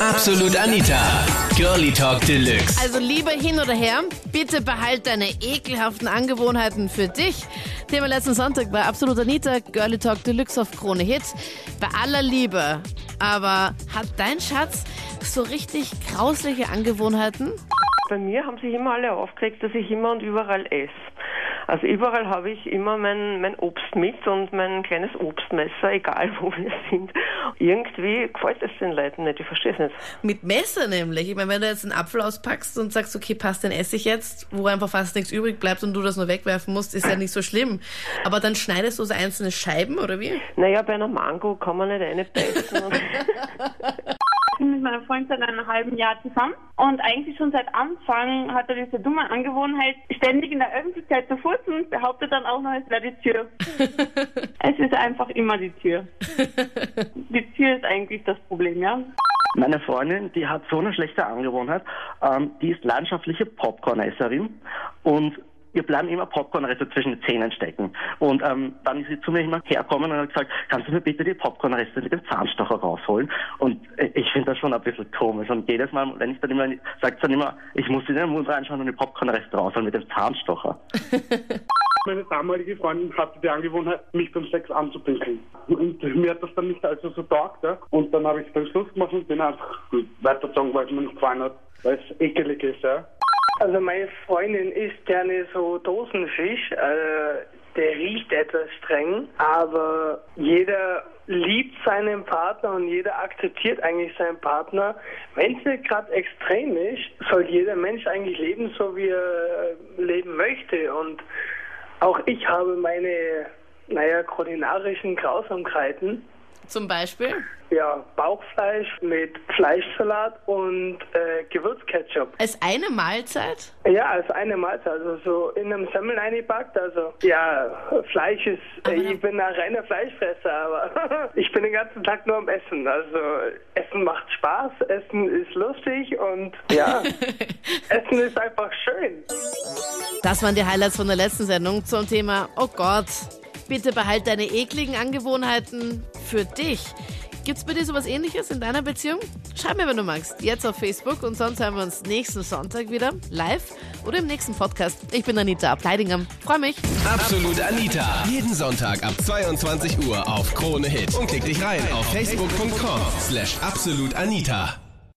Absolut Anita. Girlie Talk Deluxe. Also lieber hin oder her, bitte behalt deine ekelhaften Angewohnheiten für dich. Thema letzten Sonntag war Absolut Anita, Girlie Talk Deluxe auf Krone Hit. Bei aller Liebe. Aber hat dein Schatz so richtig grausliche Angewohnheiten? Bei mir haben sich immer alle aufgeregt, dass ich immer und überall esse. Also überall habe ich immer mein, mein Obst mit und mein kleines Obstmesser, egal wo wir sind. Irgendwie gefällt es den Leuten nicht, ich verstehe es nicht. Mit Messer nämlich. Ich meine, wenn du jetzt einen Apfel auspackst und sagst, okay, passt, den esse ich jetzt, wo einfach fast nichts übrig bleibt und du das nur wegwerfen musst, ist ja nicht so schlimm. Aber dann schneidest du so einzelne Scheiben, oder wie? Naja, bei einer Mango kann man nicht eine beißen. bin mit meinem Freund seit einem halben Jahr zusammen und eigentlich schon seit Anfang hat er diese dumme Angewohnheit, ständig in der Öffentlichkeit zu furzen, behauptet dann auch noch, es wäre die Tür. es ist einfach immer die Tür. Die Tür ist eigentlich das Problem, ja. Meine Freundin, die hat so eine schlechte Angewohnheit, ähm, die ist leidenschaftliche Popcornesserin und ihr bleiben immer Popcornreste zwischen den Zähnen stecken. Und ähm, dann ist sie zu mir immer herkommen und hat gesagt, kannst du mir bitte die Popcornreste mit dem Zahnstocher rausholen? Und äh, ich finde das schon ein bisschen komisch. Und jedes Mal, wenn ich dann immer, sagt dann immer, ich muss in den Mund reinschauen und die Popcornreste rausholen mit dem Zahnstocher. Meine damalige Freundin hatte die Angewohnheit, mich beim Sex anzupinkeln. Und mir hat das dann nicht also so taugt. Ja? Und dann habe ich dann Schluss gemacht und bin einfach weitergezogen, weil es mir nicht gefallen hat, weil es ekelig ist. Ja? Also meine Freundin isst gerne so Dosenfisch. Äh, der riecht etwas streng, aber jeder liebt seinen Partner und jeder akzeptiert eigentlich seinen Partner. Wenn es nicht gerade extrem ist, soll jeder Mensch eigentlich leben, so wie er leben möchte. Und auch ich habe meine, naja, kulinarischen Grausamkeiten. Zum Beispiel? Ja, Bauchfleisch mit Fleischsalat und äh, Gewürzketchup. Als eine Mahlzeit? Ja, als eine Mahlzeit. Also so in einem Semmel eingepackt. Also ja, Fleisch ist, Aber ich bin ein reiner Fleischfresser, aber ich bin den ganzen Tag nur am Essen. Also Essen macht Spaß, Essen ist lustig und ja, Essen ist einfach schön. Das waren die Highlights von der letzten Sendung zum Thema, oh Gott, bitte behalt deine ekligen Angewohnheiten für dich. Gibt's bei dir sowas ähnliches in deiner Beziehung? Schreib mir, wenn du magst. Jetzt auf Facebook und sonst hören wir uns nächsten Sonntag wieder live oder im nächsten Podcast. Ich bin Anita Ableidinger. Freue mich. Absolut Anita. Jeden Sonntag ab 22 Uhr auf Krone Hit. Und klick dich rein auf facebook.com slash absolutanita.